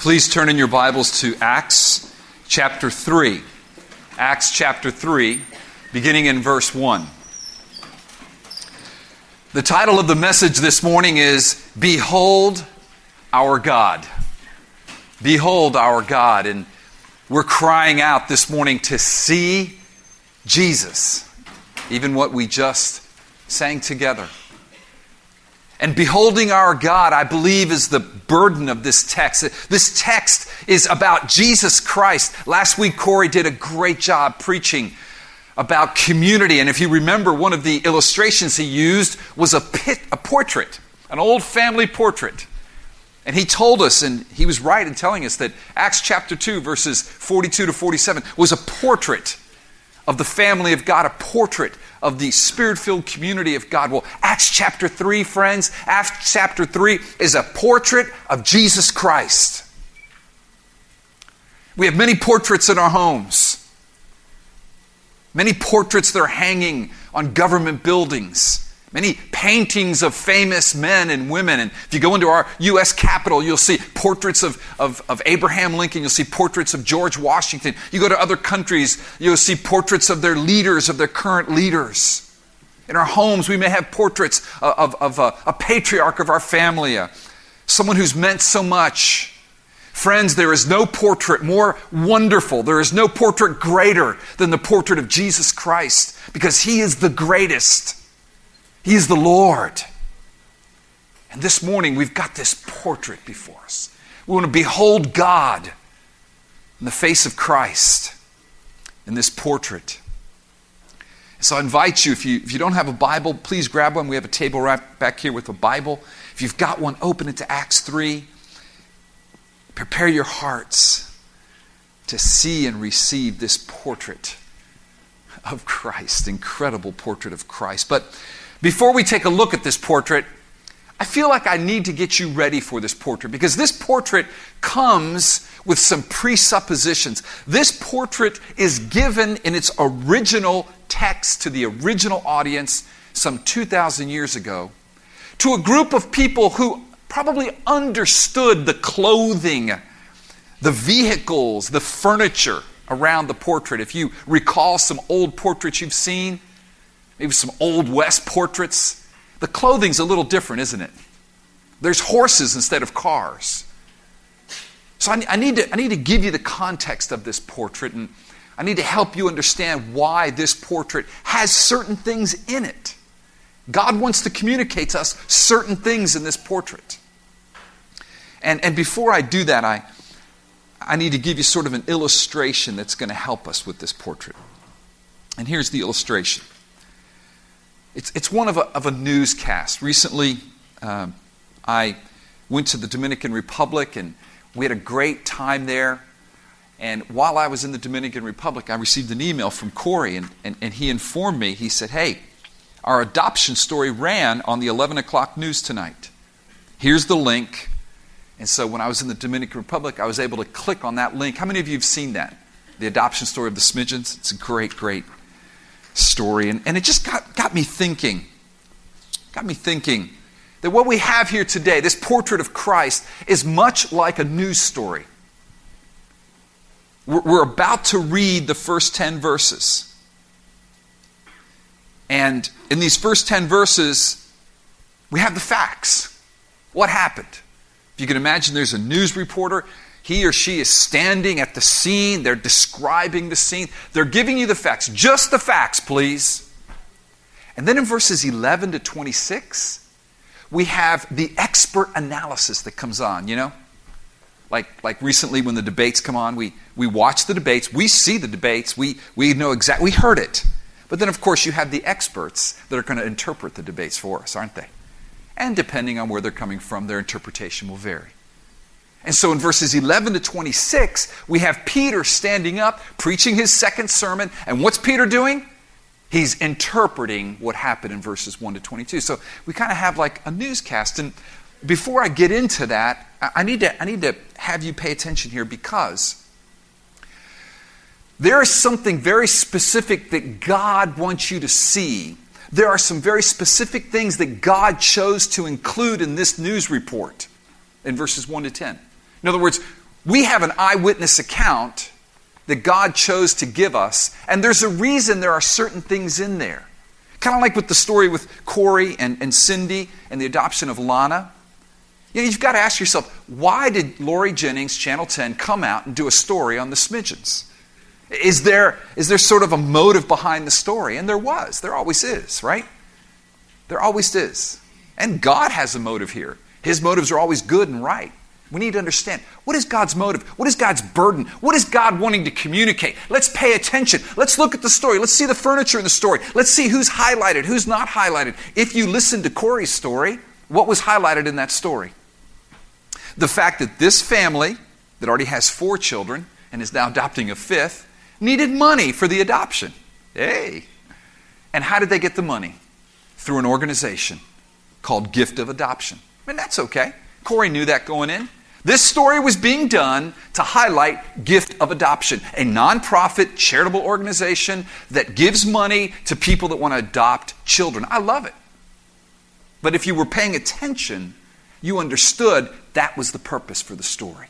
Please turn in your Bibles to Acts chapter 3. Acts chapter 3, beginning in verse 1. The title of the message this morning is Behold Our God. Behold Our God. And we're crying out this morning to see Jesus, even what we just sang together. And beholding our God, I believe, is the burden of this text. This text is about Jesus Christ. Last week, Corey did a great job preaching about community. And if you remember, one of the illustrations he used was a, pit, a portrait, an old family portrait. And he told us, and he was right in telling us, that Acts chapter 2, verses 42 to 47, was a portrait of the family of God, a portrait of the spirit filled community of God. Well, Acts chapter 3, friends, Acts chapter 3 is a portrait of Jesus Christ. We have many portraits in our homes, many portraits that are hanging on government buildings. Many paintings of famous men and women. And if you go into our U.S. Capitol, you'll see portraits of, of, of, Abraham Lincoln. You'll see portraits of George Washington. You go to other countries, you'll see portraits of their leaders, of their current leaders. In our homes, we may have portraits of, of, of a, a, patriarch of our family, a, someone who's meant so much. Friends, there is no portrait more wonderful. There is no portrait greater than the portrait of Jesus Christ because he is the greatest. He's the Lord. And this morning, we've got this portrait before us. We want to behold God in the face of Christ in this portrait. So I invite you if, you, if you don't have a Bible, please grab one. We have a table right back here with a Bible. If you've got one, open it to Acts 3. Prepare your hearts to see and receive this portrait of Christ, incredible portrait of Christ. But before we take a look at this portrait, I feel like I need to get you ready for this portrait because this portrait comes with some presuppositions. This portrait is given in its original text to the original audience some 2,000 years ago to a group of people who probably understood the clothing, the vehicles, the furniture around the portrait. If you recall some old portraits you've seen, maybe some Old West portraits. The clothing's a little different, isn't it? There's horses instead of cars. So I, I, need to, I need to give you the context of this portrait, and I need to help you understand why this portrait has certain things in it. God wants to communicate to us certain things in this portrait. And, and before I do that, I, I need to give you sort of an illustration that's going to help us with this portrait. And here's the illustration. It's, it's one of a, of a newscast. Recently, um, I went to the Dominican Republic and we had a great time there. And while I was in the Dominican Republic, I received an email from Corey, and, and, and he informed me. He said, Hey, our adoption story ran on the 11 o'clock news tonight. Here's the link. And so when I was in the Dominican Republic, I was able to click on that link. How many of you have seen that? The adoption story of the Smidgens? It's a great, great story. And, and it just got, got me thinking, got me thinking that what we have here today, this portrait of Christ, is much like a news story. We're, we're about to read the first 10 verses. And in these first 10 verses, we have the facts. What happened? If you can imagine, there's a news reporter he or she is standing at the scene, they're describing the scene, they're giving you the facts, just the facts, please. And then in verses 11 to 26, we have the expert analysis that comes on, you know? Like, like recently when the debates come on, we, we watch the debates, we see the debates, we, we know exactly, we heard it. But then, of course, you have the experts that are going to interpret the debates for us, aren't they? And depending on where they're coming from, their interpretation will vary. And so in verses 11 to 26, we have Peter standing up, preaching his second sermon. And what's Peter doing? He's interpreting what happened in verses 1 to 22. So we kind of have like a newscast. And before I get into that, I need to, I need to have you pay attention here because there is something very specific that God wants you to see. There are some very specific things that God chose to include in this news report in verses 1 to 10. In other words, we have an eyewitness account that God chose to give us, and there's a reason there are certain things in there. Kind of like with the story with Corey and, and Cindy and the adoption of Lana. You know, you've got to ask yourself, why did Laurie Jennings, Channel 10, come out and do a story on the Smidgens? Is there, is there sort of a motive behind the story? And there was. There always is, right? There always is. And God has a motive here. His motives are always good and right. We need to understand what is God's motive? What is God's burden? What is God wanting to communicate? Let's pay attention. Let's look at the story. Let's see the furniture in the story. Let's see who's highlighted, who's not highlighted. If you listen to Corey's story, what was highlighted in that story? The fact that this family, that already has four children and is now adopting a fifth, needed money for the adoption. Hey. And how did they get the money? Through an organization called Gift of Adoption. I mean, that's okay. Corey knew that going in. This story was being done to highlight Gift of Adoption, a nonprofit charitable organization that gives money to people that want to adopt children. I love it. But if you were paying attention, you understood that was the purpose for the story.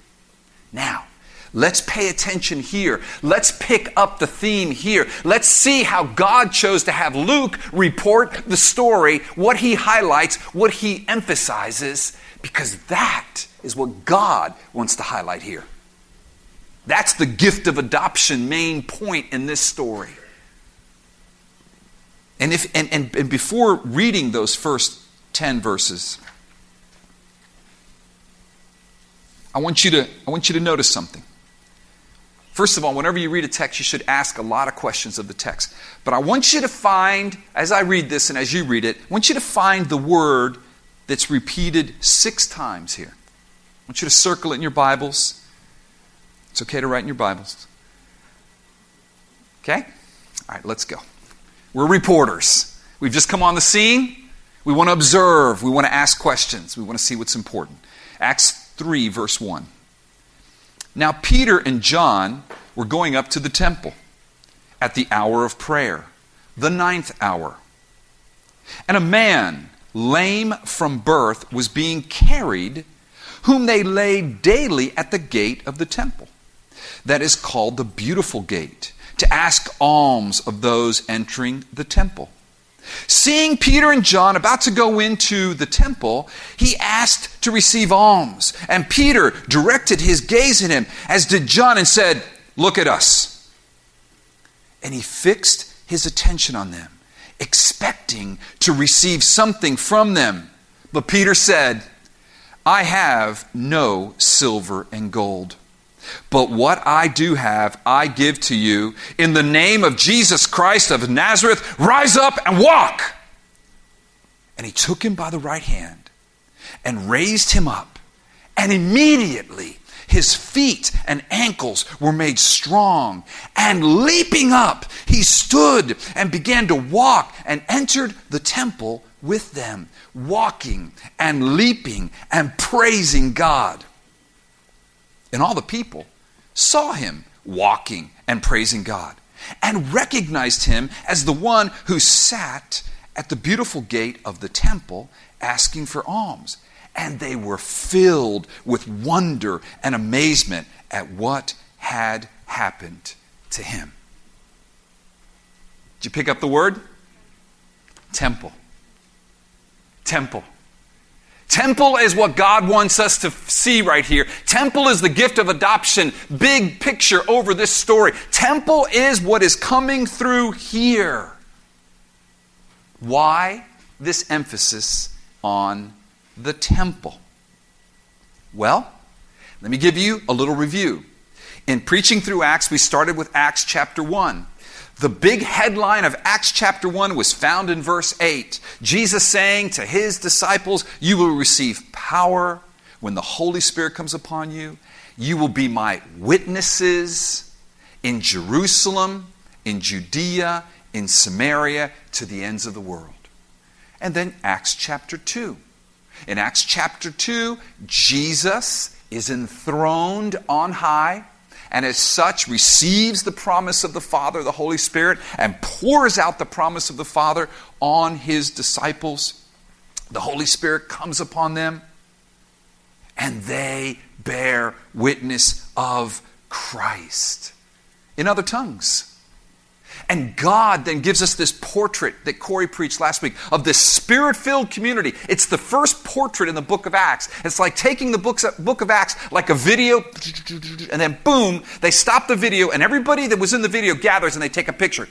Now, let's pay attention here. Let's pick up the theme here. Let's see how God chose to have Luke report the story, what he highlights, what he emphasizes, because that is what God wants to highlight here. That's the gift of adoption main point in this story. And, if, and, and, and before reading those first 10 verses, I want, you to, I want you to notice something. First of all, whenever you read a text, you should ask a lot of questions of the text. But I want you to find, as I read this and as you read it, I want you to find the word that's repeated six times here. Want you to circle it in your Bibles. It's okay to write in your Bibles. Okay? All right, let's go. We're reporters. We've just come on the scene. We want to observe. We want to ask questions. We want to see what's important. Acts 3, verse 1. Now, Peter and John were going up to the temple at the hour of prayer, the ninth hour. And a man lame from birth, was being carried, whom they laid daily at the gate of the temple. That is called the Beautiful Gate, to ask alms of those entering the temple. Seeing Peter and John about to go into the temple, he asked to receive alms. And Peter directed his gaze at him, as did John, and said, Look at us. And he fixed his attention on them expecting to receive something from them. But Peter said, I have no silver and gold. But what I do have, I give to you. In the name of Jesus Christ of Nazareth, rise up and walk. And he took him by the right hand and raised him up. And immediately his feet and ankles were made strong. And leaping up, he stood and began to walk and entered the temple with them, walking and leaping and praising God. And all the people saw him walking and praising God and recognized him as the one who sat at the beautiful gate of the temple asking for alms and they were filled with wonder and amazement at what had happened to him. Did you pick up the word? Temple. Temple. Temple is what God wants us to see right here. Temple is the gift of adoption, big picture over this story. Temple is what is coming through here. Why this emphasis on the temple? Well, let me give you a little review. In preaching through Acts, we started with Acts chapter 1. The big headline of Acts chapter 1 was found in verse 8. Jesus saying to his disciples, You will receive power when the Holy Spirit comes upon you. You will be my witnesses in Jerusalem, in Judea, in Samaria, to the ends of the world. And then Acts chapter 2. In Acts chapter 2, Jesus is enthroned on high and as such receives the promise of the Father, the Holy Spirit, and pours out the promise of the Father on his disciples. The Holy Spirit comes upon them and they bear witness of Christ in other tongues. And God then gives us this portrait that Corey preached last week of this spirit filled community. It's the first portrait in the book of Acts. It's like taking the books, book of Acts like a video, and then boom, they stop the video, and everybody that was in the video gathers and they take a picture.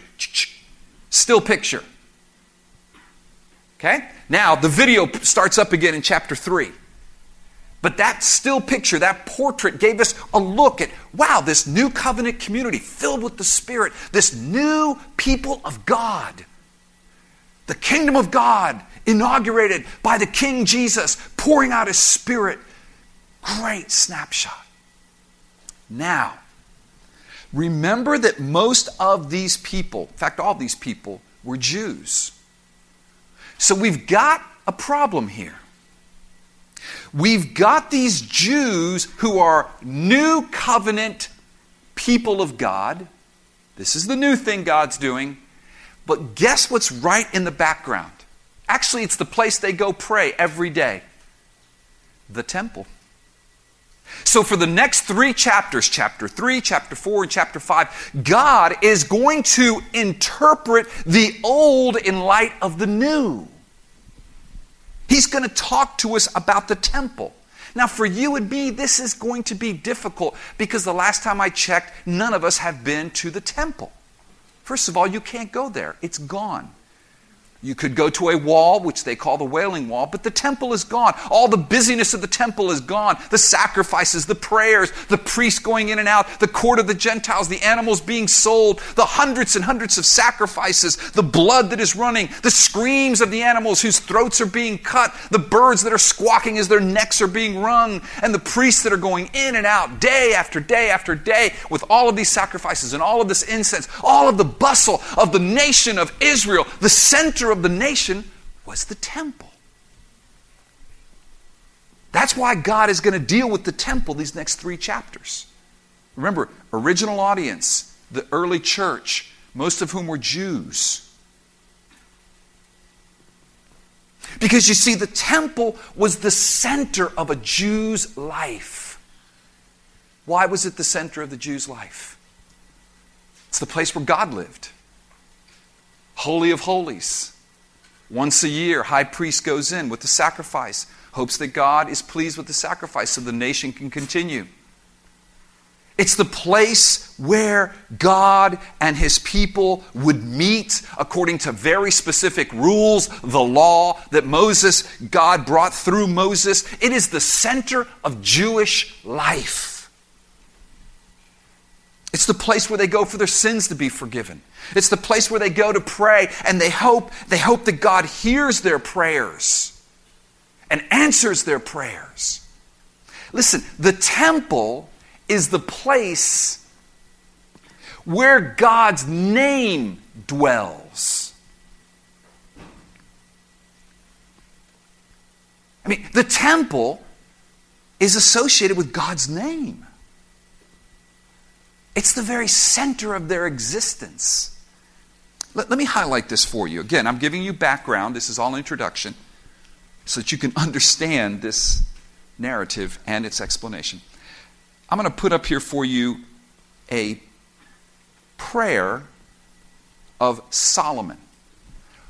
Still picture. Okay? Now, the video starts up again in chapter 3. But that still picture, that portrait gave us a look at wow, this new covenant community filled with the Spirit, this new people of God. The kingdom of God inaugurated by the King Jesus, pouring out his Spirit. Great snapshot. Now, remember that most of these people, in fact, all these people, were Jews. So we've got a problem here. We've got these Jews who are new covenant people of God. This is the new thing God's doing. But guess what's right in the background? Actually, it's the place they go pray every day the temple. So, for the next three chapters, chapter 3, chapter 4, and chapter 5, God is going to interpret the old in light of the new. He's going to talk to us about the temple. Now, for you and me, this is going to be difficult because the last time I checked, none of us have been to the temple. First of all, you can't go there, it's gone. You could go to a wall, which they call the Wailing Wall, but the temple is gone. All the busyness of the temple is gone. The sacrifices, the prayers, the priests going in and out, the court of the Gentiles, the animals being sold, the hundreds and hundreds of sacrifices, the blood that is running, the screams of the animals whose throats are being cut, the birds that are squawking as their necks are being wrung, and the priests that are going in and out day after day after day with all of these sacrifices and all of this incense, all of the bustle of the nation of Israel, the center of the nation was the temple. That's why God is going to deal with the temple these next three chapters. Remember, original audience, the early church, most of whom were Jews. Because you see, the temple was the center of a Jew's life. Why was it the center of the Jew's life? It's the place where God lived. Holy of Holies. Once a year, high priest goes in with the sacrifice, hopes that God is pleased with the sacrifice so the nation can continue. It's the place where God and his people would meet according to very specific rules, the law that Moses, God brought through Moses. It is the center of Jewish life. It's the place where they go for their sins to be forgiven. It's the place where they go to pray and they hope they hope that God hears their prayers and answers their prayers. Listen, the temple is the place where God's name dwells. I mean, the temple is associated with God's name. It's the very center of their existence. Let, let, me highlight this for you. Again, I'm giving you background. This is all introduction so that you can understand this narrative and its explanation. I'm going to put up here for you a prayer of Solomon,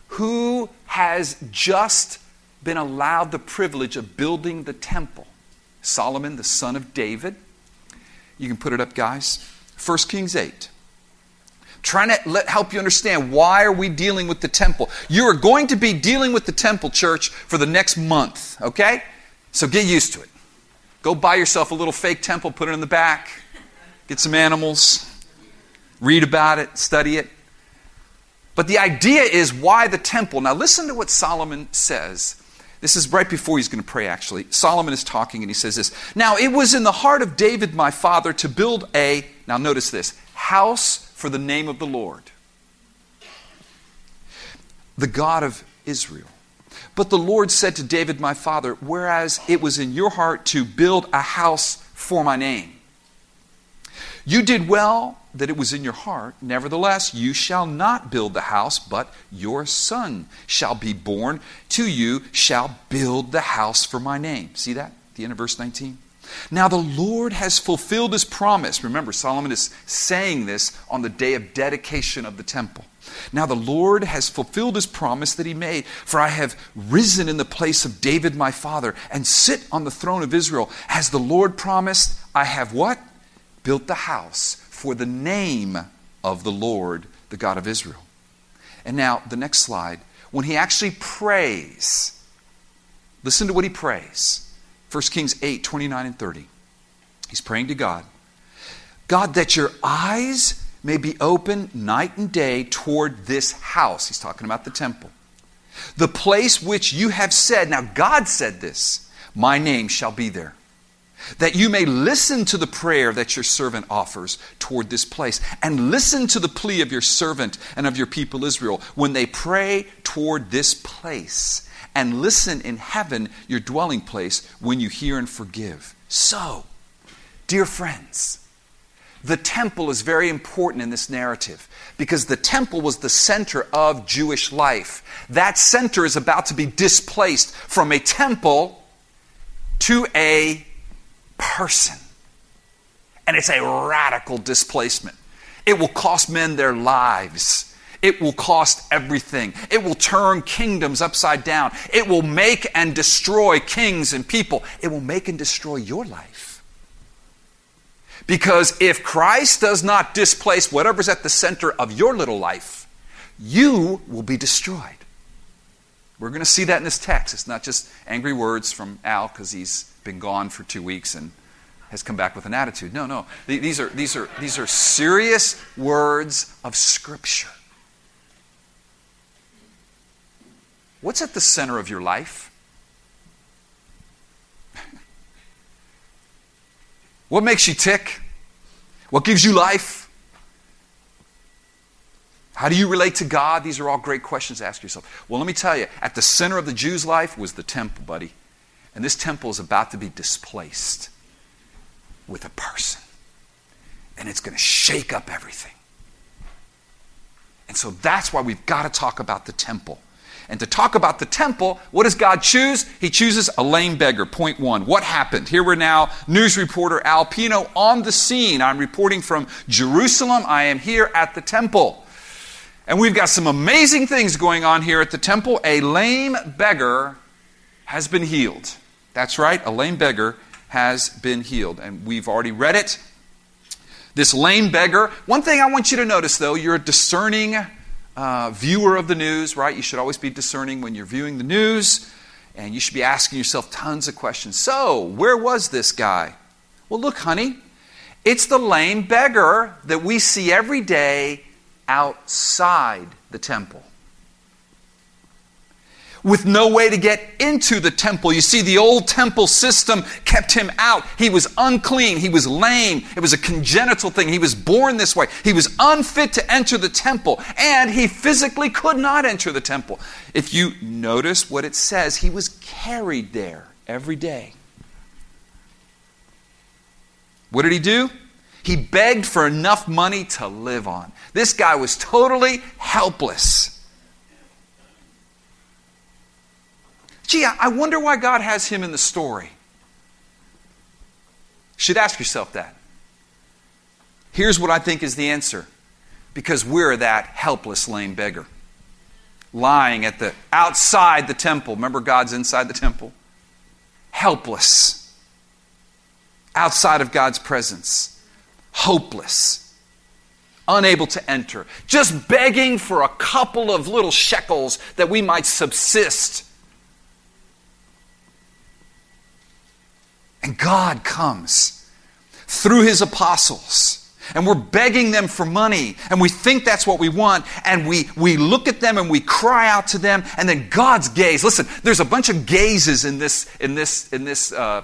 who has just been allowed the privilege of building the temple. Solomon, the son of David. You can put it up, guys. 1 Kings 8 trying to let, help you understand why are we dealing with the temple? You are going to be dealing with the temple church for the next month okay? So get used to it. Go buy yourself a little fake temple put it in the back get some animals read about it study it. But the idea is why the temple? Now listen to what solomon says. This is right before he's going to pray, actually. Solomon is talking and he says this Now it was in the heart of David, my father, to build a, now notice this, house for the name of the Lord, the God of Israel. But the Lord said to David, my father, Whereas it was in your heart to build a house for my name, you did well that it was in your heart. Nevertheless, you shall not build the house, but your son shall be born to you, shall build the house for my name. See that? The end of verse 19. Now the Lord has fulfilled his promise. Remember, Solomon is saying this on the day of dedication of the temple. Now the Lord has fulfilled his promise that he made, for I have risen in the place of David my father and sit on the throne of Israel. As the Lord promised, I have what? Built the house for the name of the Lord, the God of Israel. And now, the next slide. When he actually prays, listen to what he prays 1 Kings 8 29 and 30. He's praying to God God, that your eyes may be open night and day toward this house. He's talking about the temple. The place which you have said, now God said this, my name shall be there. That you may listen to the prayer that your servant offers toward this place, and listen to the plea of your servant and of your people Israel when they pray toward this place, and listen in heaven, your dwelling place, when you hear and forgive. So, dear friends, the temple is very important in this narrative because the temple was the center of Jewish life. That center is about to be displaced from a temple to a person. And it's a radical displacement. It will cost men their lives. It will cost everything. It will turn kingdoms upside down. It will make and destroy kings and people. It will make and destroy your life. Because if Christ does not displace whatever's at the center of your little life, you will be destroyed. We're going to see that in this text. It's not just angry words from Al because he's been gone for two weeks and has come back with an attitude. No, no. These are, these are, these are serious words of Scripture. What's at the center of your life? What makes you tick? What gives you life? How do you relate to God? These are all great questions to ask yourself. Well, let me tell you, at the center of the Jews' life was the temple, buddy. And this temple is about to be displaced with a person. And it's going to shake up everything. And so that's why we've got to talk about the temple. And to talk about the temple, what does God choose? He chooses a lame beggar. Point one. What happened? Here we're now, news reporter Al Pino on the scene. I'm reporting from Jerusalem. I am here at the temple. And we've got some amazing things going on here at the temple. A lame beggar has been healed. That's right, a lame beggar has been healed. And we've already read it. This lame beggar. One thing I want you to notice, though, you're a discerning uh, viewer of the news, right? You should always be discerning when you're viewing the news, and you should be asking yourself tons of questions. So, where was this guy? Well, look, honey, it's the lame beggar that we see every day outside the temple with no way to get into the temple. You see, the old temple system kept him out. He was unclean. He was lame. It was a congenital thing. He was born this way. He was unfit to enter the temple, and he physically could not enter the temple. If you notice what it says, he was carried there every day. What did he do? He begged for enough money to live on. This guy was totally helpless. Gee, I wonder why God has him in the story. Should ask yourself that. Here's what I think is the answer. Because we're that helpless lame beggar. Lying at the outside the temple. Remember god's inside the temple? Helpless. Outside of god's presence. Hopeless. Unable to enter. Just begging for a couple of little shekels that we might subsist And God comes through his apostles. And we're begging them for money, and we think that's what we want, and we, we look at them and we cry out to them, and then God's gaze. Listen, there's a bunch of gazes in this, in this, in this uh,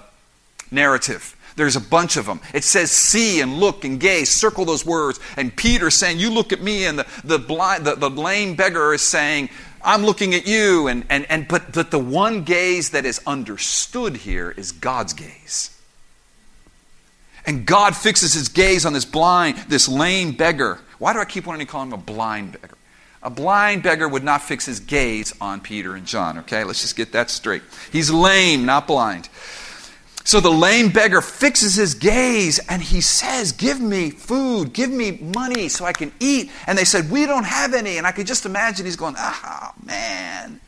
narrative. There's a bunch of them. It says see and look and gaze. Circle those words. And Peter saying, You look at me, and the, the, blind, the, the lame beggar is saying, I'm looking at you. And, and, and, but, but the one gaze that is understood here is God's gaze. And God fixes his gaze on this blind, this lame beggar. Why do I keep wanting to call him a blind beggar? A blind beggar would not fix his gaze on Peter and John, okay? Let's just get that straight. He's lame, not blind. So the lame beggar fixes his gaze and he says, Give me food, give me money so I can eat. And they said, We don't have any. And I could just imagine he's going, Ah, oh, man.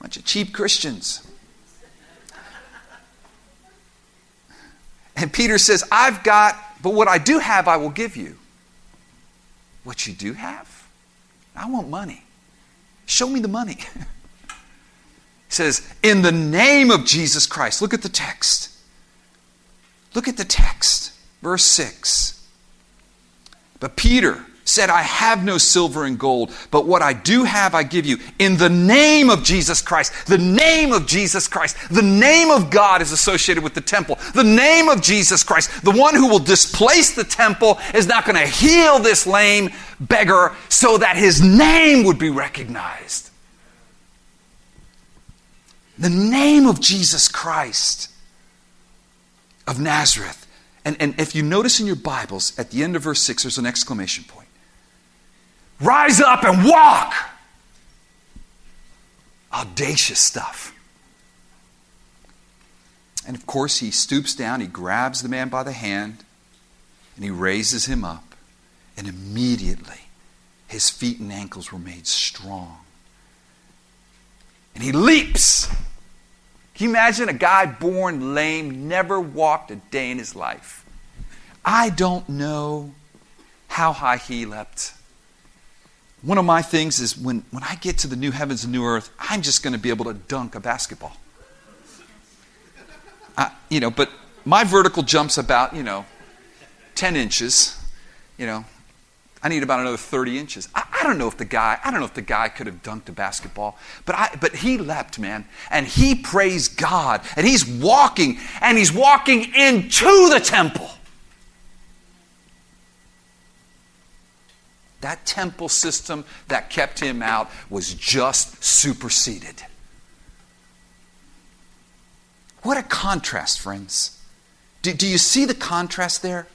Bunch of cheap Christians. And Peter says, I've got, but what I do have, I will give you. What you do have? I want money. Show me the money. says, In the name of Jesus Christ. Look at the text. Look at the text. Verse 6. But Peter said, I have no silver and gold, but what I do have I give you. In the name of Jesus Christ, the name of Jesus Christ, the name of God is associated with the temple. The name of Jesus Christ, the one who will displace the temple, is not going to heal this lame beggar so that his name would be recognized the name of Jesus Christ of Nazareth. And, and if you notice in your Bibles, at the end of verse 6, there's an exclamation point. Rise up and walk! Audacious stuff. And of course, he stoops down, he grabs the man by the hand, and he raises him up. And immediately, his feet and ankles were made strong. And he leaps you imagine a guy born lame, never walked a day in his life? I don't know how high he leapt. One of my things is when, when I get to the new heavens and new earth, I'm just going to be able to dunk a basketball. You know, but my vertical jumps about, you know, 10 inches. You know, I need about another 30 inches. I, I, don't know if the guy, I don't know if the guy could have dunked a basketball, but I but he leapt, man. And he praised God. And he's walking, and he's walking into the temple. That temple system that kept him out was just superseded. What a contrast, friends. Do, do you see the contrast there?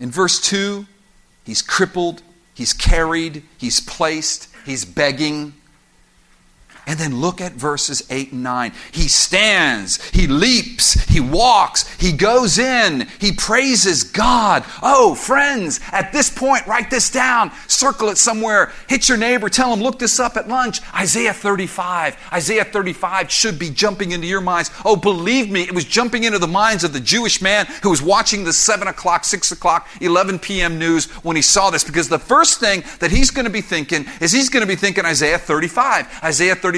In verse 2, he's crippled, he's carried, he's placed, he's begging. And then look at verses 8 and 9. He stands, he leaps, he walks, he goes in, he praises God. Oh, friends, at this point, write this down, circle it somewhere, hit your neighbor, tell him, look this up at lunch. Isaiah 35. Isaiah 35 should be jumping into your minds. Oh, believe me, it was jumping into the minds of the Jewish man who was watching the 7 o'clock, 6 o'clock, 11 p.m. news when he saw this, because the first thing that he's going to be thinking is he's going to be thinking Isaiah 35. Isaiah 35.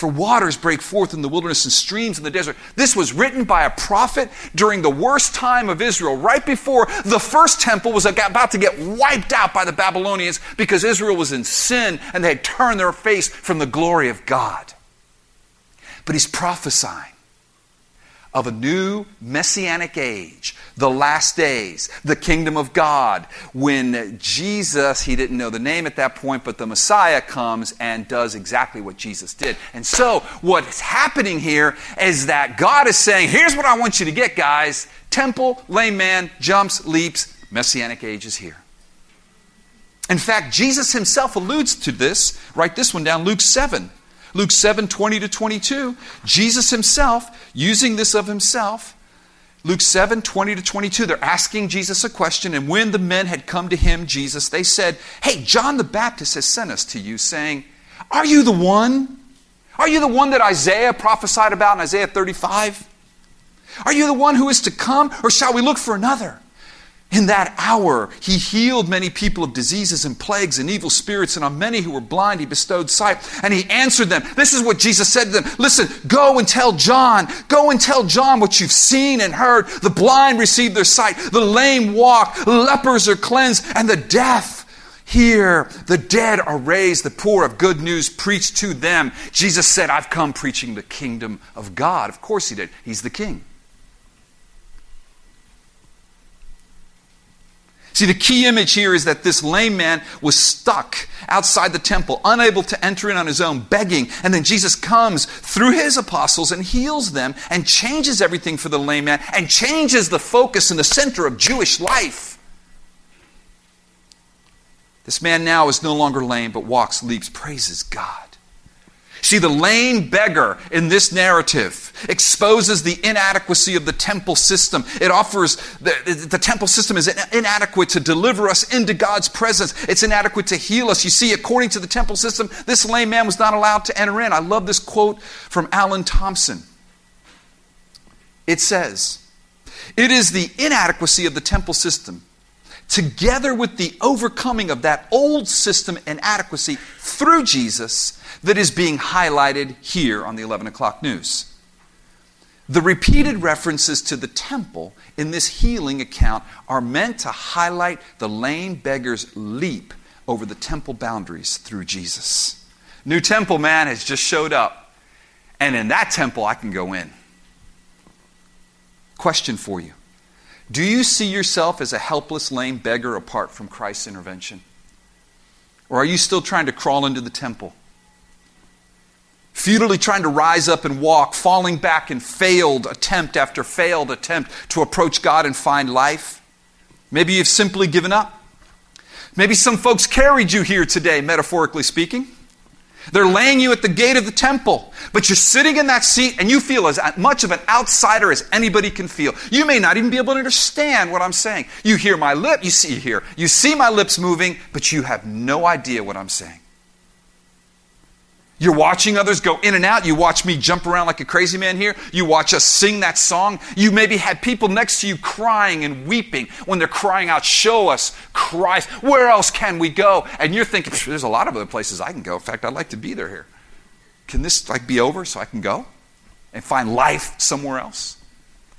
for waters break forth in the wilderness and streams in the desert. This was written by a prophet during the worst time of Israel, right before the first temple was about to get wiped out by the Babylonians because Israel was in sin and they had turned their face from the glory of God. But he's prophesying of a new messianic age, the last days, the kingdom of God, when Jesus, he didn't know the name at that point, but the Messiah comes and does exactly what Jesus did. And so, what's happening here is that God is saying, here's what I want you to get, guys. Temple, lame man, jumps, leaps, messianic age is here. In fact, Jesus himself alludes to this. Write this one down, Luke 7. Luke 7 20 to 22, Jesus himself, using this of himself, Luke 7 20 to 22, they're asking Jesus a question. And when the men had come to him, Jesus, they said, Hey, John the Baptist has sent us to you, saying, Are you the one? Are you the one that Isaiah prophesied about in Isaiah 35? Are you the one who is to come, or shall we look for another? In that hour, he healed many people of diseases and plagues and evil spirits, and on many who were blind, he bestowed sight. And he answered them. This is what Jesus said to them Listen, go and tell John. Go and tell John what you've seen and heard. The blind receive their sight, the lame walk, lepers are cleansed, and the deaf hear. The dead are raised, the poor of good news preached to them. Jesus said, I've come preaching the kingdom of God. Of course he did. He's the king. See, the key image here is that this lame man was stuck outside the temple, unable to enter in on his own, begging. And then Jesus comes through his apostles and heals them and changes everything for the lame man and changes the focus and the center of Jewish life. This man now is no longer lame, but walks, leaps, praises God. See, the lame beggar in this narrative exposes the inadequacy of the temple system. It offers, the, the, temple system is inadequate to deliver us into God's presence. It's inadequate to heal us. You see, according to the temple system, this lame man was not allowed to enter in. I love this quote from Alan Thompson. It says, It is the inadequacy of the temple system together with the overcoming of that old system inadequacy through Jesus that is being highlighted here on the 11 o'clock news. The repeated references to the temple in this healing account are meant to highlight the lame beggar's leap over the temple boundaries through Jesus. New temple man has just showed up, and in that temple I can go in. Question for you Do you see yourself as a helpless lame beggar apart from Christ's intervention? Or are you still trying to crawl into the temple? futilely trying to rise up and walk, falling back in failed attempt after failed attempt to approach God and find life. Maybe you've simply given up. Maybe some folks carried you here today, metaphorically speaking. They're laying you at the gate of the temple, but you're sitting in that seat and you feel as much of an outsider as anybody can feel. You may not even be able to understand what I'm saying. You hear my lip, you see here, you see my lips moving, but you have no idea what I'm saying. You're watching others go in and out. You watch me jump around like a crazy man here. You watch us sing that song. You maybe had people next to you crying and weeping when they're crying out, Show us Christ. Where else can we go? And you're thinking, There's a lot of other places I can go. In fact, I'd like to be there here. Can this like be over so I can go and find life somewhere else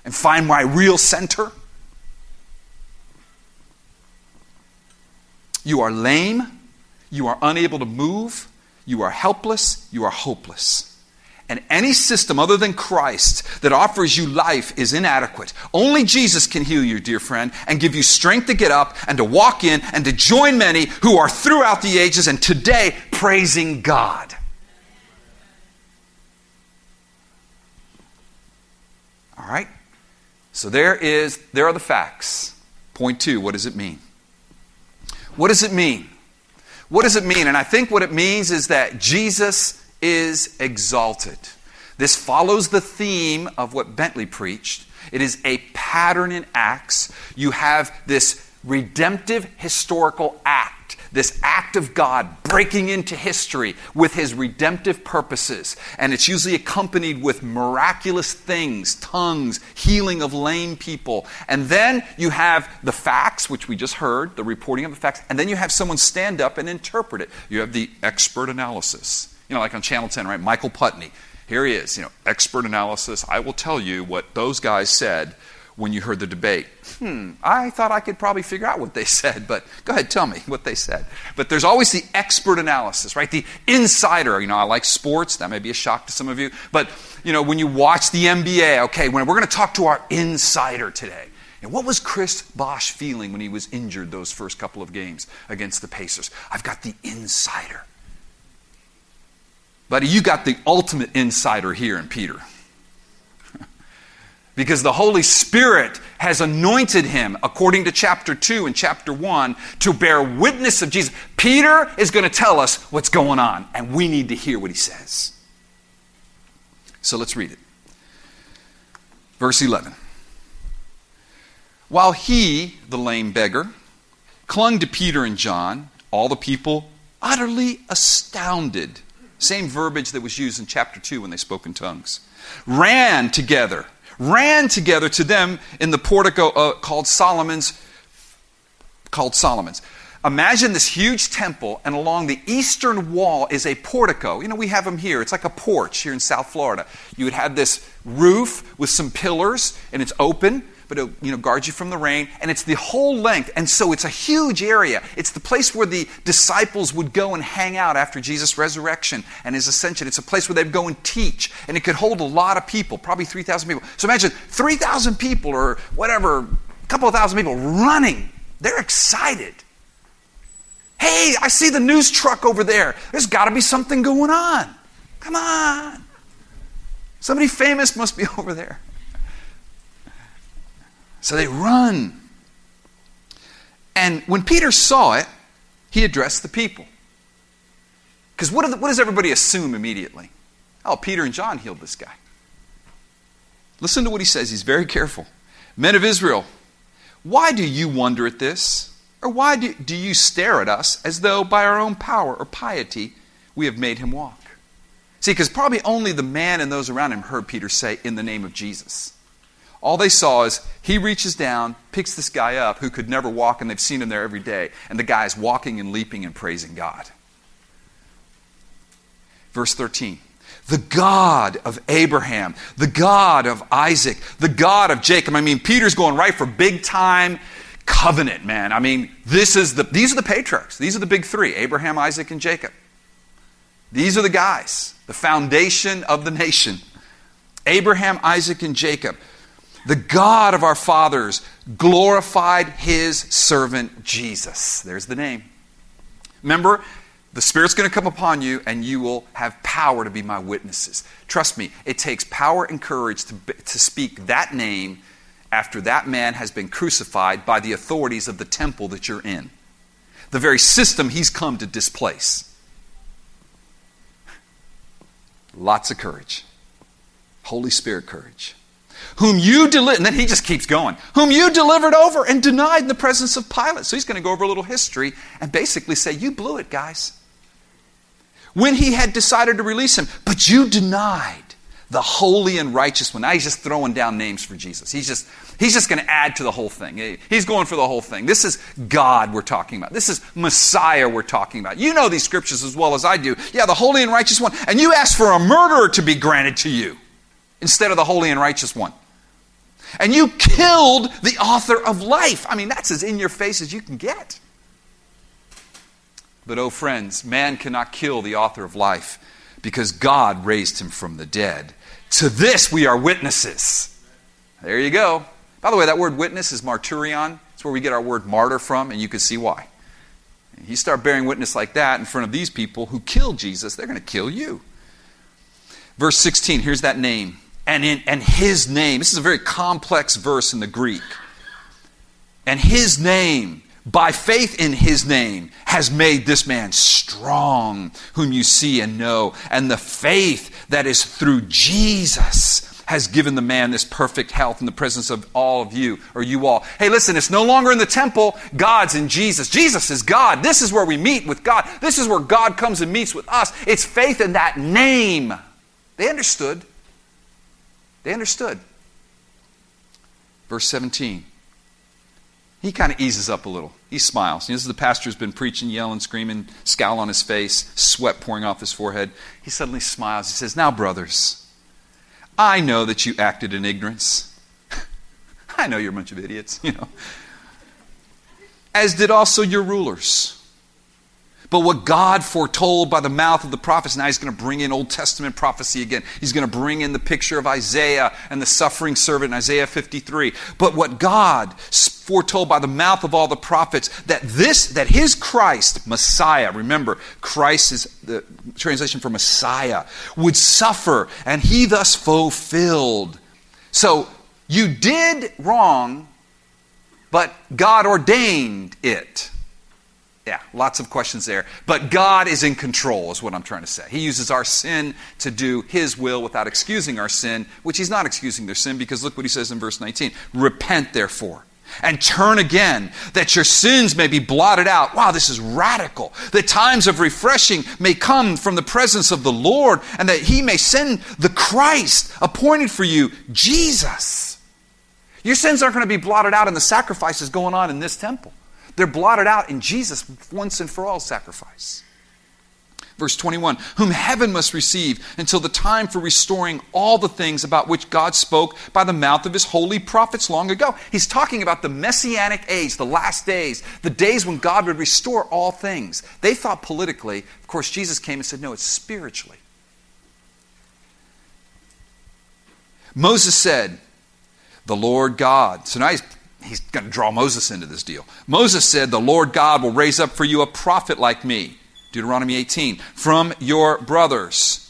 and find my real center? You are lame. You are unable to move. You are helpless, you are hopeless. And any system other than Christ that offers you life is inadequate. Only Jesus can heal you, dear friend, and give you strength to get up and to walk in and to join many who are throughout the ages and today praising God. All right? So there is there are the facts. Point 2, what does it mean? What does it mean what does it mean? And I think what it means is that Jesus is exalted. This follows the theme of what Bentley preached. It is a pattern in Acts. You have this redemptive historical act this act of God breaking into history with his redemptive purposes. And it's usually accompanied with miraculous things, tongues, healing of lame people. And then you have the facts, which we just heard, the reporting of the facts. And then you have someone stand up and interpret it. You have the expert analysis. You know, like on Channel 10, right? Michael Putney. Here he is, you know, expert analysis. I will tell you what those guys said when you heard the debate. Hmm, I thought I could probably figure out what they said, but go ahead, tell me what they said. But there's always the expert analysis, right? The insider. You know, I like sports. That may be a shock to some of you. But, you know, when you watch the NBA, okay, when we're going to talk to our insider today. And what was Chris Bosh feeling when he was injured those first couple of games against the Pacers? I've got the insider. Buddy, you got the ultimate insider here in Peter because the Holy Spirit has anointed him, according to chapter 2 and chapter 1, to bear witness of Jesus. Peter is going to tell us what's going on, and we need to hear what he says. So let's read it. Verse 11. While he, the lame beggar, clung to Peter and John, all the people utterly astounded. Same verbiage that was used in chapter 2 when they spoke in tongues. Ran together ran together to them in the portico uh, called Solomon's. Called Solomon's. Imagine this huge temple, and along the eastern wall is a portico. You know, we have them here. It's like a porch here in South Florida. You would have this roof with some pillars, and it's open but it you know, guards you from the rain. And it's the whole length. And so it's a huge area. It's the place where the disciples would go and hang out after Jesus' resurrection and his ascension. It's a place where they'd go and teach. And it could hold a lot of people, probably 3,000 people. So imagine 3,000 people or whatever, a couple of thousand people running They're excited. Hey, I see the news truck over there. There's got to be something going on. Come on. Somebody famous must be over there. So they run. And when Peter saw it, he addressed the people. Because what, what, does everybody assume immediately? Oh, Peter and John healed this guy. Listen to what he says. He's very careful. Men of Israel, why do you wonder at this? Or why do, do you stare at us as though by our own power or piety we have made him walk? See, because probably only the man and those around him heard Peter say, In the name of Jesus. All they saw is he reaches down, picks this guy up who could never walk, and they've seen him there every day, and the guy is walking and leaping and praising God. Verse 13 the God of Abraham, the God of Isaac, the God of Jacob. I mean, Peter's going right for big time covenant, man. I mean, this is the, these are the patriarchs. These are the big three Abraham, Isaac, and Jacob. These are the guys, the foundation of the nation. Abraham, Isaac, and Jacob. The God of our fathers glorified his servant Jesus. There's the name. Remember, the Spirit's going to come upon you, and you will have power to be my witnesses. Trust me, it takes power and courage to, to speak that name after that man has been crucified by the authorities of the temple that you're in. The very system he's come to displace. Lots of courage. Holy Spirit courage. Whom you delivered, and then he just keeps going. Whom you delivered over and denied in the presence of Pilate. So he's going to go over a little history and basically say, You blew it, guys when he had decided to release him. But you denied the holy and righteous one. Now he's just throwing down names for Jesus. He's just, he's just going to add to the whole thing. He's going for the whole thing. This is God we're talking about. This is Messiah we're talking about. You know these scriptures as well as I do. Yeah, the holy and righteous one. And you ask for a murderer to be granted to you instead of the holy and righteous one. And you killed the author of life. I mean, that's as in your face as you can get. But, oh, friends, man cannot kill the author of life because God raised him from the dead. To this we are witnesses. There you go. By the way, that word witness is martyrion. It's where we get our word martyr from, and you can see why. You start bearing witness like that in front of these people who killed Jesus, they're going to kill you. Verse 16, here's that name. And, in, and his name, this is a very complex verse in the Greek. And his name by faith in his name, has made this man strong, whom you see and know. And the faith that is through Jesus has given the man this perfect health in the presence of all of you, or you all. Hey, listen, it's no longer in the temple, God's in Jesus. Jesus is God. This is where we meet with God. This is where God comes and meets with us. It's faith in that name. They understood. They understood. Verse 17 he kind of eases up a little. He smiles. You know, this is the pastor who's been preaching, yelling, screaming, scowl on his face, sweat pouring off his forehead. He suddenly smiles. He says, Now, brothers, I know that you acted in ignorance. I know you're a bunch of idiots, you know. As did also your rulers. But what God foretold by the mouth of the prophets, now he's going to bring in Old Testament prophecy again. He's going to bring in the picture of Isaiah and the suffering servant in Isaiah 53. But what God foretold by the mouth of all the prophets, that this, that his Christ, Messiah, remember, Christ is the translation for Messiah, would suffer, and he thus fulfilled. So you did wrong, but God ordained it. Yeah, lots of questions there. But God is in control, is what I'm trying to say. He uses our sin to do His will without excusing our sin, which He's not excusing their sin because look what He says in verse 19 Repent, therefore, and turn again, that your sins may be blotted out. Wow, this is radical. That times of refreshing may come from the presence of the Lord, and that He may send the Christ appointed for you, Jesus. Your sins aren't going to be blotted out in the sacrifices going on in this temple. They're blotted out in Jesus' once and for all sacrifice. Verse 21 Whom heaven must receive until the time for restoring all the things about which God spoke by the mouth of his holy prophets long ago. He's talking about the messianic age, the last days, the days when God would restore all things. They thought politically, of course, Jesus came and said, No, it's spiritually. Moses said, The Lord God. So now he's he's going to draw Moses into this deal. Moses said, The Lord God will raise up for you a prophet like me. Deuteronomy 18. From your brothers.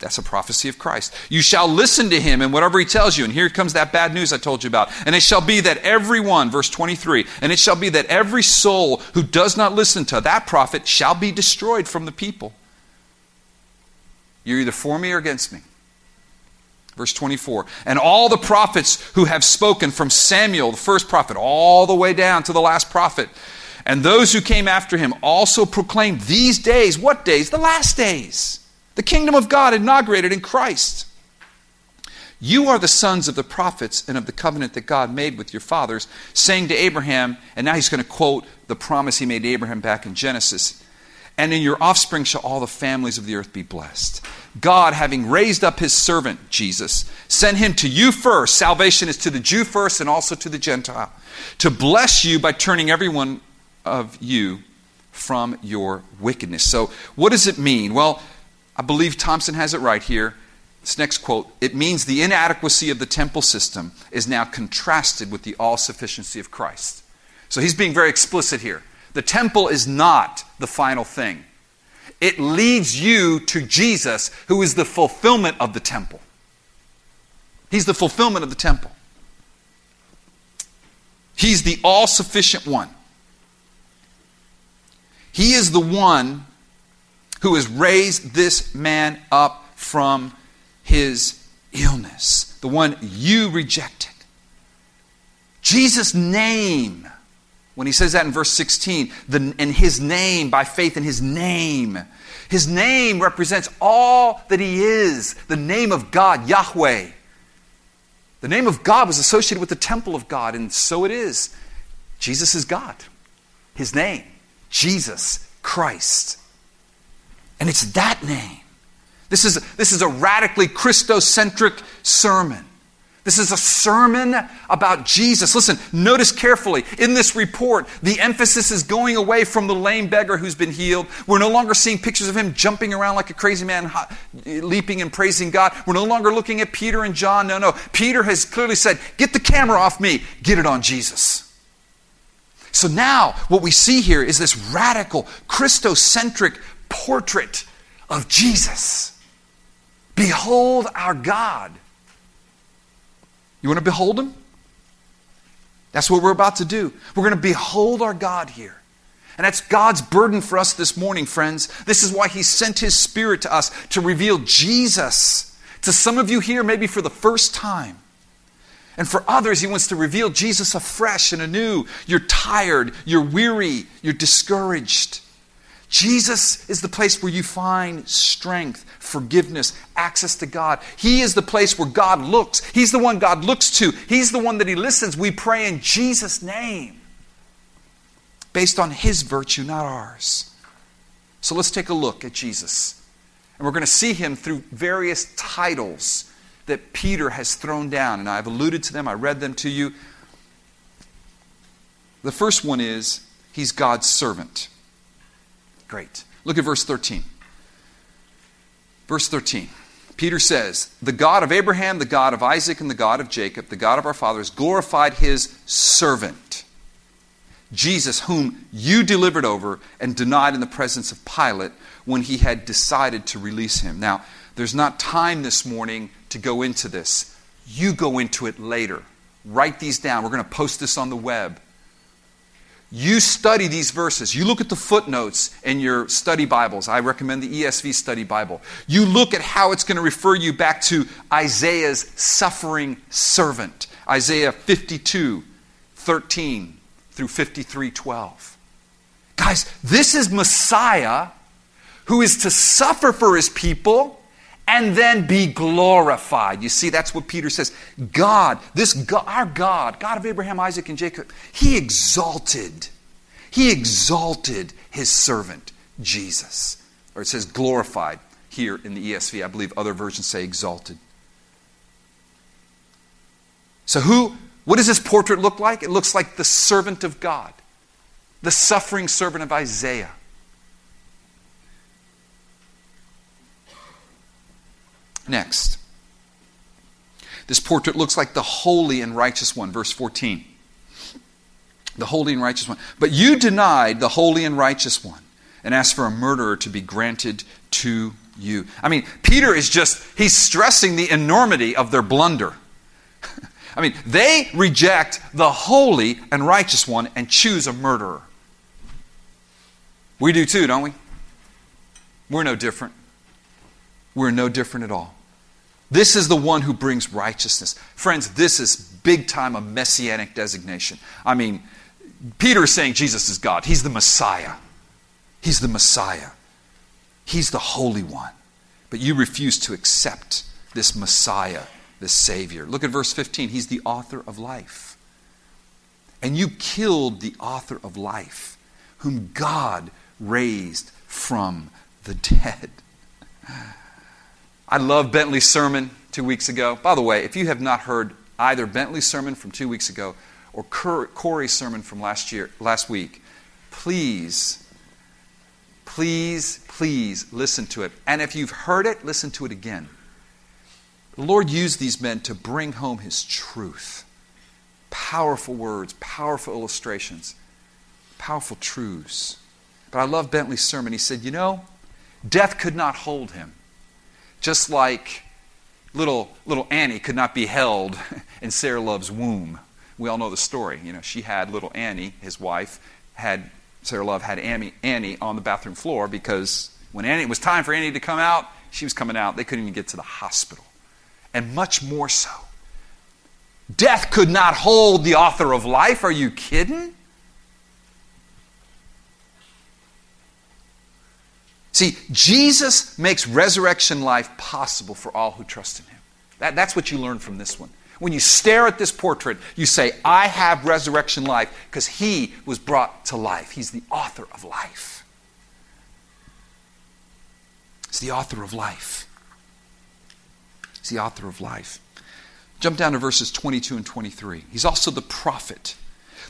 That's a prophecy of Christ. You shall listen to him and whatever he tells you. And here comes that bad news I told you about. And it shall be that everyone, verse 23, and it shall be that every soul who does not listen to that prophet shall be destroyed from the people. You're either for me or against me. Verse 24. And all the prophets who have spoken from Samuel, the first prophet, all the way down to the last prophet, and those who came after him also proclaimed these days. What days? The last days. The kingdom of God inaugurated in Christ. You are the sons of the prophets and of the covenant that God made with your fathers, saying to Abraham, and now he's going to quote the promise he made to Abraham back in Genesis and in your offspring shall all the families of the earth be blessed. God, having raised up his servant, Jesus, sent him to you first. Salvation is to the Jew first and also to the Gentile, to bless you by turning everyone of you from your wickedness. So, what does it mean? Well, I believe Thompson has it right here. This next quote it means the inadequacy of the temple system is now contrasted with the all sufficiency of Christ. So, he's being very explicit here. The temple is not the final thing. It leads you to Jesus, who is the fulfillment of the temple. He's the fulfillment of the temple. He's the all sufficient one. He is the one who has raised this man up from his illness, the one you rejected. Jesus' name when he says that in verse 16, the, in his name, by faith in his name, his name represents all that he is the name of God, Yahweh. The name of God was associated with the temple of God, and so it is. Jesus is God. His name, Jesus Christ. And it's that name. This is, this is a radically Christocentric sermon. This is a sermon about Jesus. Listen, notice carefully. In this report, the emphasis is going away from the lame beggar who's been healed. We're no longer seeing pictures of him jumping around like a crazy man, leaping and praising God. We're no longer looking at Peter and John. No, no. Peter has clearly said, Get the camera off me, get it on Jesus. So now, what we see here is this radical, Christocentric portrait of Jesus. Behold our God. You want to behold him? That's what we're about to do. We're going to behold our God here. And that's God's burden for us this morning, friends. This is why He sent His Spirit to us to reveal Jesus. To some of you here, maybe for the first time. And for others, He wants to reveal Jesus afresh and anew. You're tired, you're weary, you're discouraged. Jesus is the place where you find strength, forgiveness, access to God. He is the place where God looks. He's the one God looks to. He's the one that He listens. We pray in Jesus' name, based on His virtue, not ours. So let's take a look at Jesus. And we're going to see Him through various titles that Peter has thrown down. And I've alluded to them, I read them to you. The first one is He's God's servant. Great. Look at verse 13. Verse 13. Peter says, The God of Abraham, the God of Isaac, and the God of Jacob, the God of our fathers, glorified his servant, Jesus, whom you delivered over and denied in the presence of Pilate when he had decided to release him. Now, there's not time this morning to go into this. You go into it later. Write these down. We're going to post this on the web. You study these verses. You look at the footnotes in your study Bibles. I recommend the ESV study Bible. You look at how it's going to refer you back to Isaiah's suffering servant. Isaiah 52, 13 through 53, 12. Guys, this is Messiah who is to suffer for his people and then be glorified. You see, that's what Peter says. God, this God, our God, God of Abraham, Isaac, and Jacob, he exalted, he exalted his servant, Jesus. Or it says glorified here in the ESV. I believe other versions say exalted. So who what does this portrait look like? It looks like the servant of God, the suffering servant of Isaiah. Next. This portrait looks like the holy and righteous one, verse 14. The holy and righteous one. But you denied the holy and righteous one and asked for a murderer to be granted to you. I mean, Peter is just, he's stressing the enormity of their blunder. I mean, they reject the holy and righteous one and choose a murderer. We do too, don't we? We're no different. We're no different at all. This is the one who brings righteousness. Friends, this is big time a messianic designation. I mean, Peter is saying Jesus is God. He's the Messiah. He's the Messiah. He's the Holy One. But you refuse to accept this Messiah, this Savior. Look at verse 15. He's the author of life. And you killed the author of life, whom God raised from the dead. I love Bentley's sermon two weeks ago. By the way, if you have not heard either Bentley's sermon from two weeks ago or Corey's sermon from last year, last week, please, please, please listen to it. And if you've heard it, listen to it again. The Lord used these men to bring home His truth. Powerful words, powerful illustrations, powerful truths. But I love Bentley's sermon. He said, You know, death could not hold him. Just like little, little Annie could not be held in Sarah Love's womb. We all know the story. You know, she had little Annie, his wife, had Sarah Love had Annie, Annie on the bathroom floor because when Annie, it was time for Annie to come out, she was coming out. They couldn't even get to the hospital. And much more so. Death could not hold the author of life. Are you kidding? See, Jesus makes resurrection life possible for all who trust in him. That, that's what you learn from this one. When you stare at this portrait, you say, I have resurrection life because he was brought to life. He's the author of life. He's the author of life. He's the author of life. Jump down to verses 22 and 23. He's also the prophet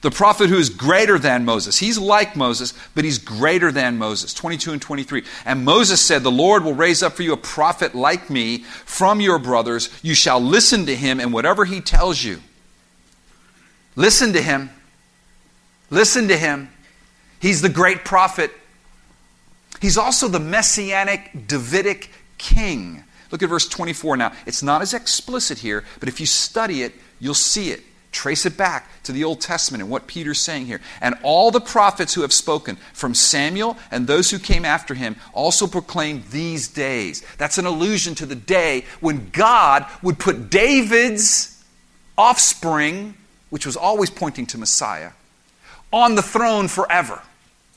the prophet who is greater than Moses. He's like Moses, but he's greater than Moses. 22 and 23. And Moses said, The Lord will raise up for you a prophet like me from your brothers. You shall listen to him and whatever he tells you. Listen to him. Listen to him. He's the great prophet. He's also the messianic Davidic king. Look at verse 24 now. It's not as explicit here, but if you study it, you'll see it. Trace it back to the Old Testament and what Peter's saying here. And all the prophets who have spoken, from Samuel and those who came after him, also proclaim these days. That's an allusion to the day when God would put David's offspring, which was always pointing to Messiah, on the throne forever.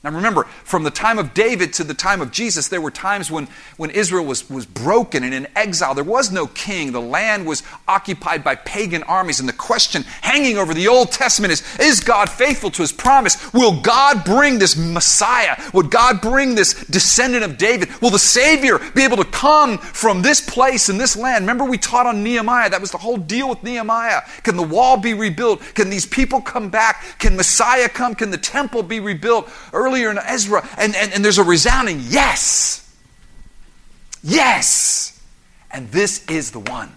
Now remember, from the time of David to the time of Jesus, there were times when, when Israel was, was broken and in exile. There was no king. The land was occupied by pagan armies. And the question hanging over the Old Testament is Is God faithful to his promise? Will God bring this Messiah? Would God bring this descendant of David? Will the Savior be able to come from this place and this land? Remember, we taught on Nehemiah. That was the whole deal with Nehemiah. Can the wall be rebuilt? Can these people come back? Can Messiah come? Can the temple be rebuilt? Early earlier in Ezra, and, and, and there's a resounding yes. Yes. And this is the one.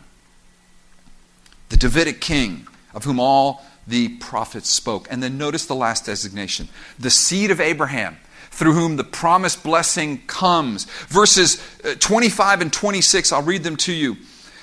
The Davidic king of whom all the prophets spoke. And then notice the last designation the seed of Abraham through whom the promised blessing comes. Verses uh, 25 and 26, I'll read them to you.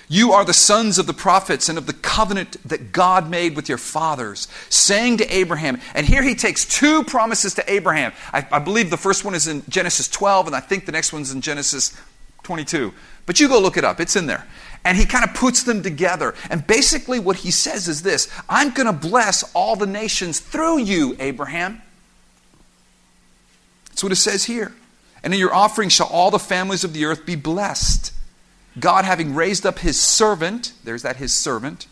You are the sons of the prophets and of the covenant that God made with your fathers, saying to Abraham, and here he takes two promises to Abraham. I, I, believe the first one is in Genesis 12, and I think the next one's in Genesis 22. But you go look it up, it's in there. And he kind of puts them together. And basically, what he says is this I'm going to bless all the nations through you, Abraham. That's what it says here. And in your offering shall all the families of the earth be blessed. God, having raised up his servant, there's that his servant,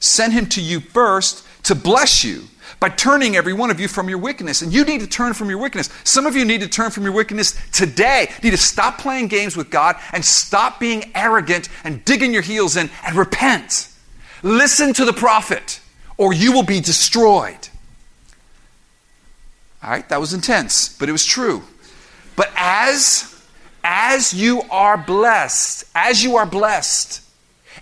sent him to you first to bless you by turning every one of you from your wickedness. And you need to turn from your wickedness. Some of you need to turn from your wickedness today. You need to stop playing games with God and stop being arrogant and digging your heels in and repent. Listen to the prophet, or you will be destroyed. All right, that was intense, but it was true. But as as you are blessed, as you are blessed,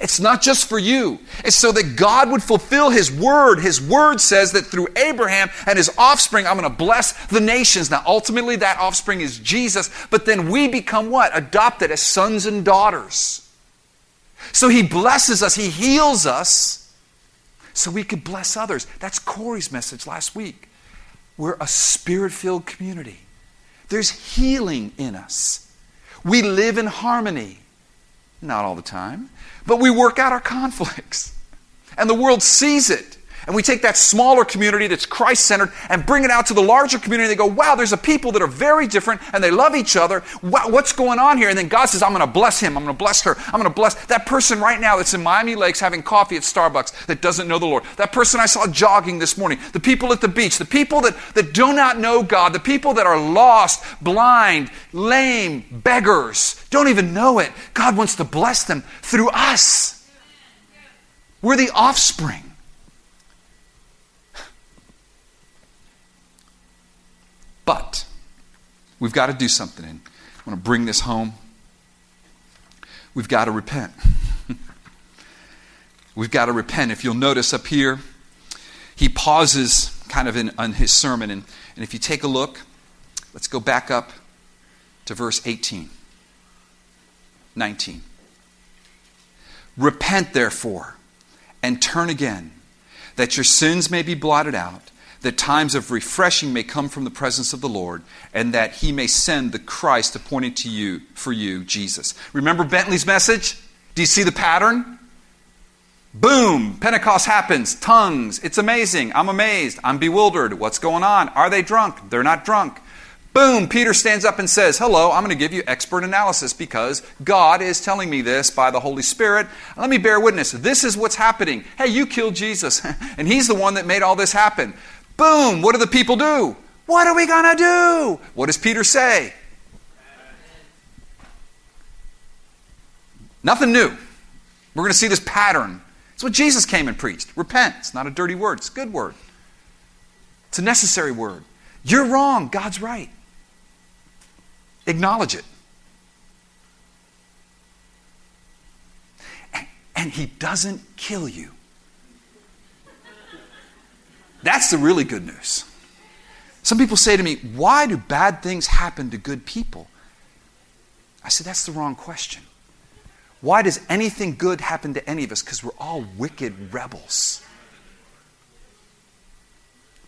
It's not just for you. It's so that God would fulfill His word. His word says that through Abraham and his offspring, I'm going to bless the nations. Now, ultimately, that offspring is Jesus, but then we become what? Adopted as sons and daughters. So He blesses us, He heals us so we could bless others. That's Corey's message last week. We're a spirit filled community, there's healing in us. We live in harmony. Not all the time. But we work out our conflicts. And the world sees it. And we take that smaller community that's Christ centered and bring it out to the larger community. They go, wow, there's a people that are very different and they love each other. Wow, what's going on here? And then God says, I'm going to bless him. I'm going to bless her. I'm going to bless that person right now that's in Miami Lakes having coffee at Starbucks that doesn't know the Lord. That person I saw jogging this morning. The people at the beach. The people that, that do not know God. The people that are lost, blind, lame, beggars, don't even know it. God wants to bless them through us. We're the offspring. But we've got to do something. And I want to bring this home. We've got to repent. we've got to repent. If you'll notice up here, he pauses kind of in, his sermon. And, and if you take a look, let's go back up to verse 18, 19. Repent, therefore, and turn again, that your sins may be blotted out that times of refreshing may come from the presence of the Lord, and that he may send the Christ appointed to you for you, Jesus. Remember Bentley's message? Do you see the pattern? Boom, Pentecost happens, tongues. It's amazing. I'm amazed. I'm bewildered. What's going on? Are they drunk? They're not drunk. Boom, Peter stands up and says, Hello, I'm going to give you expert analysis because God is telling me this by the Holy Spirit. Let me bear witness. This is what's happening. Hey, you killed Jesus, and He's the one that made all this happen. Boom, what do the people do? What are we going to do? What does Peter say? Nothing new. We're going to see this pattern. It's what Jesus came and preached. Repent. It's not a dirty word, it's a good word. It's a necessary word. You're wrong, God's right. Acknowledge it. And He doesn't kill you. That's the really good news. Some people say to me, Why do bad things happen to good people? I said, That's the wrong question. Why does anything good happen to any of us? Because we're all wicked rebels.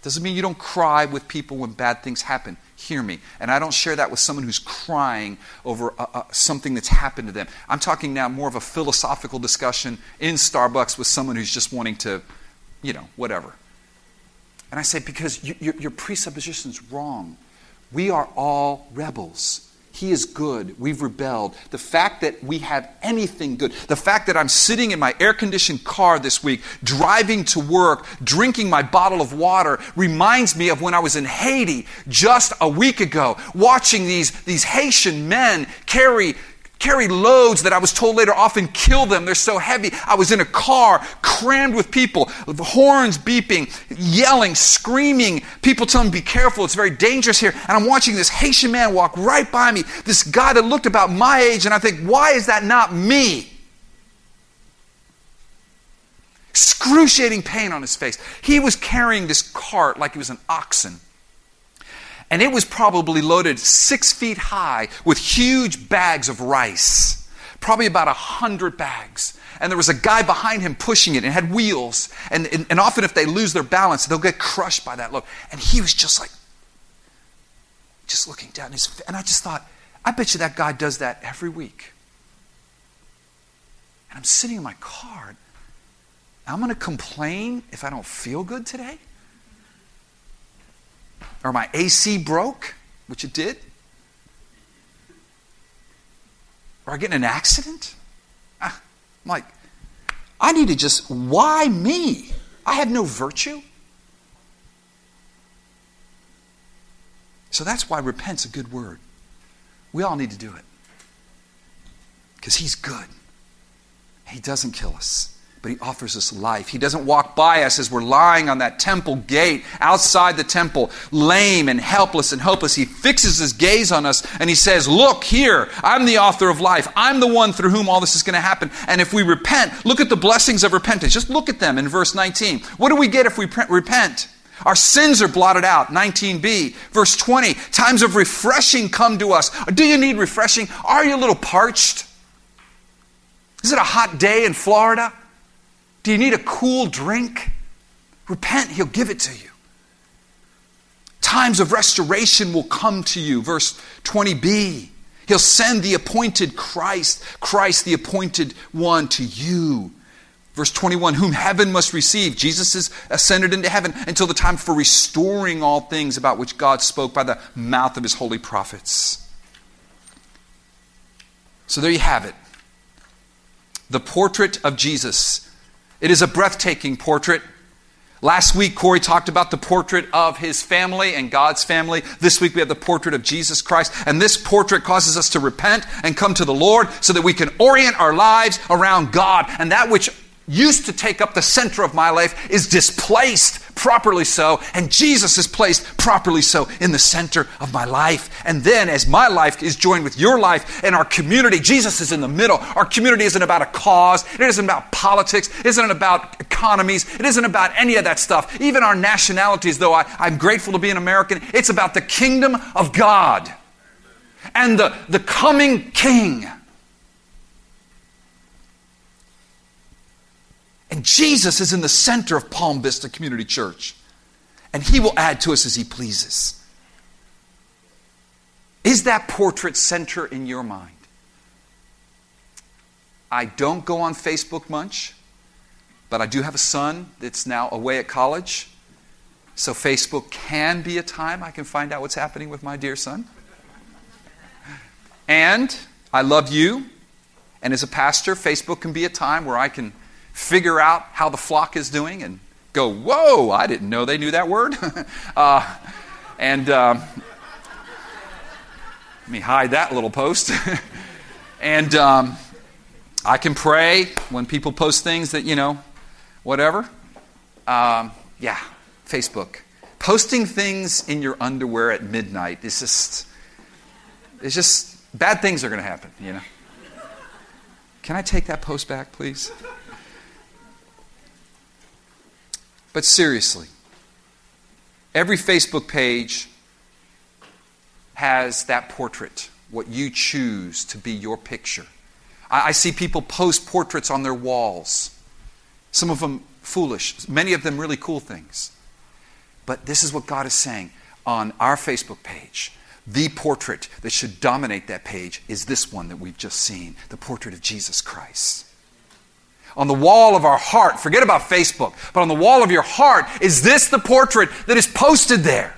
Doesn't mean you don't cry with people when bad things happen. Hear me. And I don't share that with someone who's crying over uh, uh, something that's happened to them. I'm talking now more of a philosophical discussion in Starbucks with someone who's just wanting to, you know, whatever. And I say, because you, your, your presupposition is wrong. We are all rebels. He is good. We've rebelled. The fact that we have anything good, the fact that I'm sitting in my air conditioned car this week, driving to work, drinking my bottle of water, reminds me of when I was in Haiti just a week ago, watching these, these Haitian men carry carry loads that I was told later often kill them. They're so heavy. I was in a car crammed with people, horns beeping, yelling, screaming. People telling me, be careful, it's very dangerous here. And I'm watching this Haitian man walk right by me, this guy that looked about my age, and I think, why is that not me? Excruciating pain on his face. He was carrying this cart like he was an oxen and it was probably loaded six feet high with huge bags of rice, probably about a hundred bags. And there was a guy behind him pushing it and had wheels. And, and, and often, if they lose their balance, they'll get crushed by that load. And he was just like, just looking down his. And I just thought, I bet you that guy does that every week. And I'm sitting in my car. I'm going to complain if I don't feel good today? Or my AC broke, which it did, or I get in an accident. Ah, I'm like, I need to just, why me? I have no virtue. So that's why repent's a good word. We all need to do it. Because he's good. He doesn't kill us. But He offers us life. He doesn't walk by us as we're lying on that temple gate outside the temple, lame and helpless and hopeless. He fixes His gaze on us and He says, Look here, I'm the author of life. I'm the one through whom all this is going to happen. And if we repent, look at the blessings of repentance. Just look at them in verse 19. What do we get if we repent? Our sins are blotted out. 19b. Verse 20. Times of refreshing come to us. Do you need refreshing? Are you a little parched? Is it a hot day in Florida? Do you need a cool drink? Repent, He'll give it to you. Times of restoration will come to you. Verse 20b. He'll send the appointed Christ, Christ, the appointed one, to you. Verse 21 Whom heaven must receive. Jesus is ascended into heaven until the time for restoring all things about which God spoke by the mouth of his holy prophets. So there you have it. The portrait of Jesus. It is a breathtaking portrait. Last week, Corey talked about the portrait of his family and God's family. This week, we have the portrait of Jesus Christ. And this portrait causes us to repent and come to the Lord so that we can orient our lives around God. And that which used to take up the center of my life is displaced properly so, and Jesus is placed properly so in the center of my life. And then, as my life is joined with your life and our community, Jesus is in the middle. Our community isn't about a cause, it isn't about politics, it isn't about economies, it isn't about any of that stuff. Even our nationalities, though I, I'm grateful to be an American, it's about the kingdom of God and the, the coming king. And Jesus is in the center of Palm Vista Community Church. And he will add to us as he pleases. Is that portrait center in your mind? I don't go on Facebook much, but I do have a son that's now away at college. So Facebook can be a time I can find out what's happening with my dear son. And I love you. And as a pastor, Facebook can be a time where I can figure out how the flock is doing and go, whoa, I didn't know they knew that word. uh, and um, let me hide that little post. and um, I can pray when people post things that, you know, whatever. Um, yeah, Facebook. Posting things in your underwear at midnight is just, it's just, bad things are going to happen, you know. Can I take that post back, please? But seriously, every Facebook page has that portrait, what you choose to be your picture. I, I, see people post portraits on their walls, some of them foolish, many of them really cool things. But this is what God is saying on our Facebook page. The portrait that should dominate that page is this one that we've just seen the portrait of Jesus Christ on the wall of our heart, forget about Facebook, but on the wall of your heart, is this the portrait that is posted there?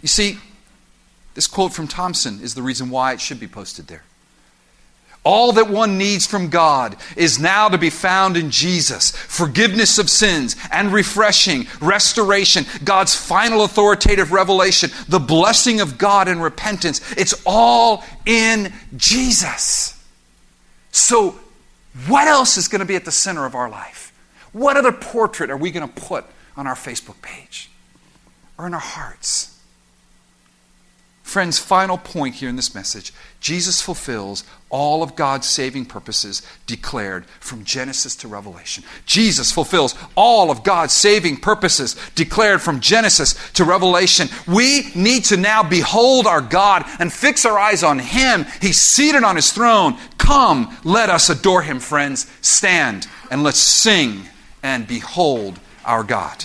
You see, this quote from Thompson is the reason why it should be posted there. All that one needs from God is now to be found in Jesus forgiveness of sins and refreshing, restoration, God's final authoritative revelation, the blessing of God and repentance. It's all in Jesus. So, what else is going to be at the center of our life? What other portrait are we going to put on our Facebook page or in our hearts? Friends, final point here in this message Jesus fulfills all of God's saving purposes declared from Genesis to Revelation. Jesus fulfills all of God's saving purposes declared from Genesis to Revelation. We need to now behold our God and fix our eyes on Him. He's seated on His throne. Come, let us adore Him, friends. Stand and let's sing and behold our God.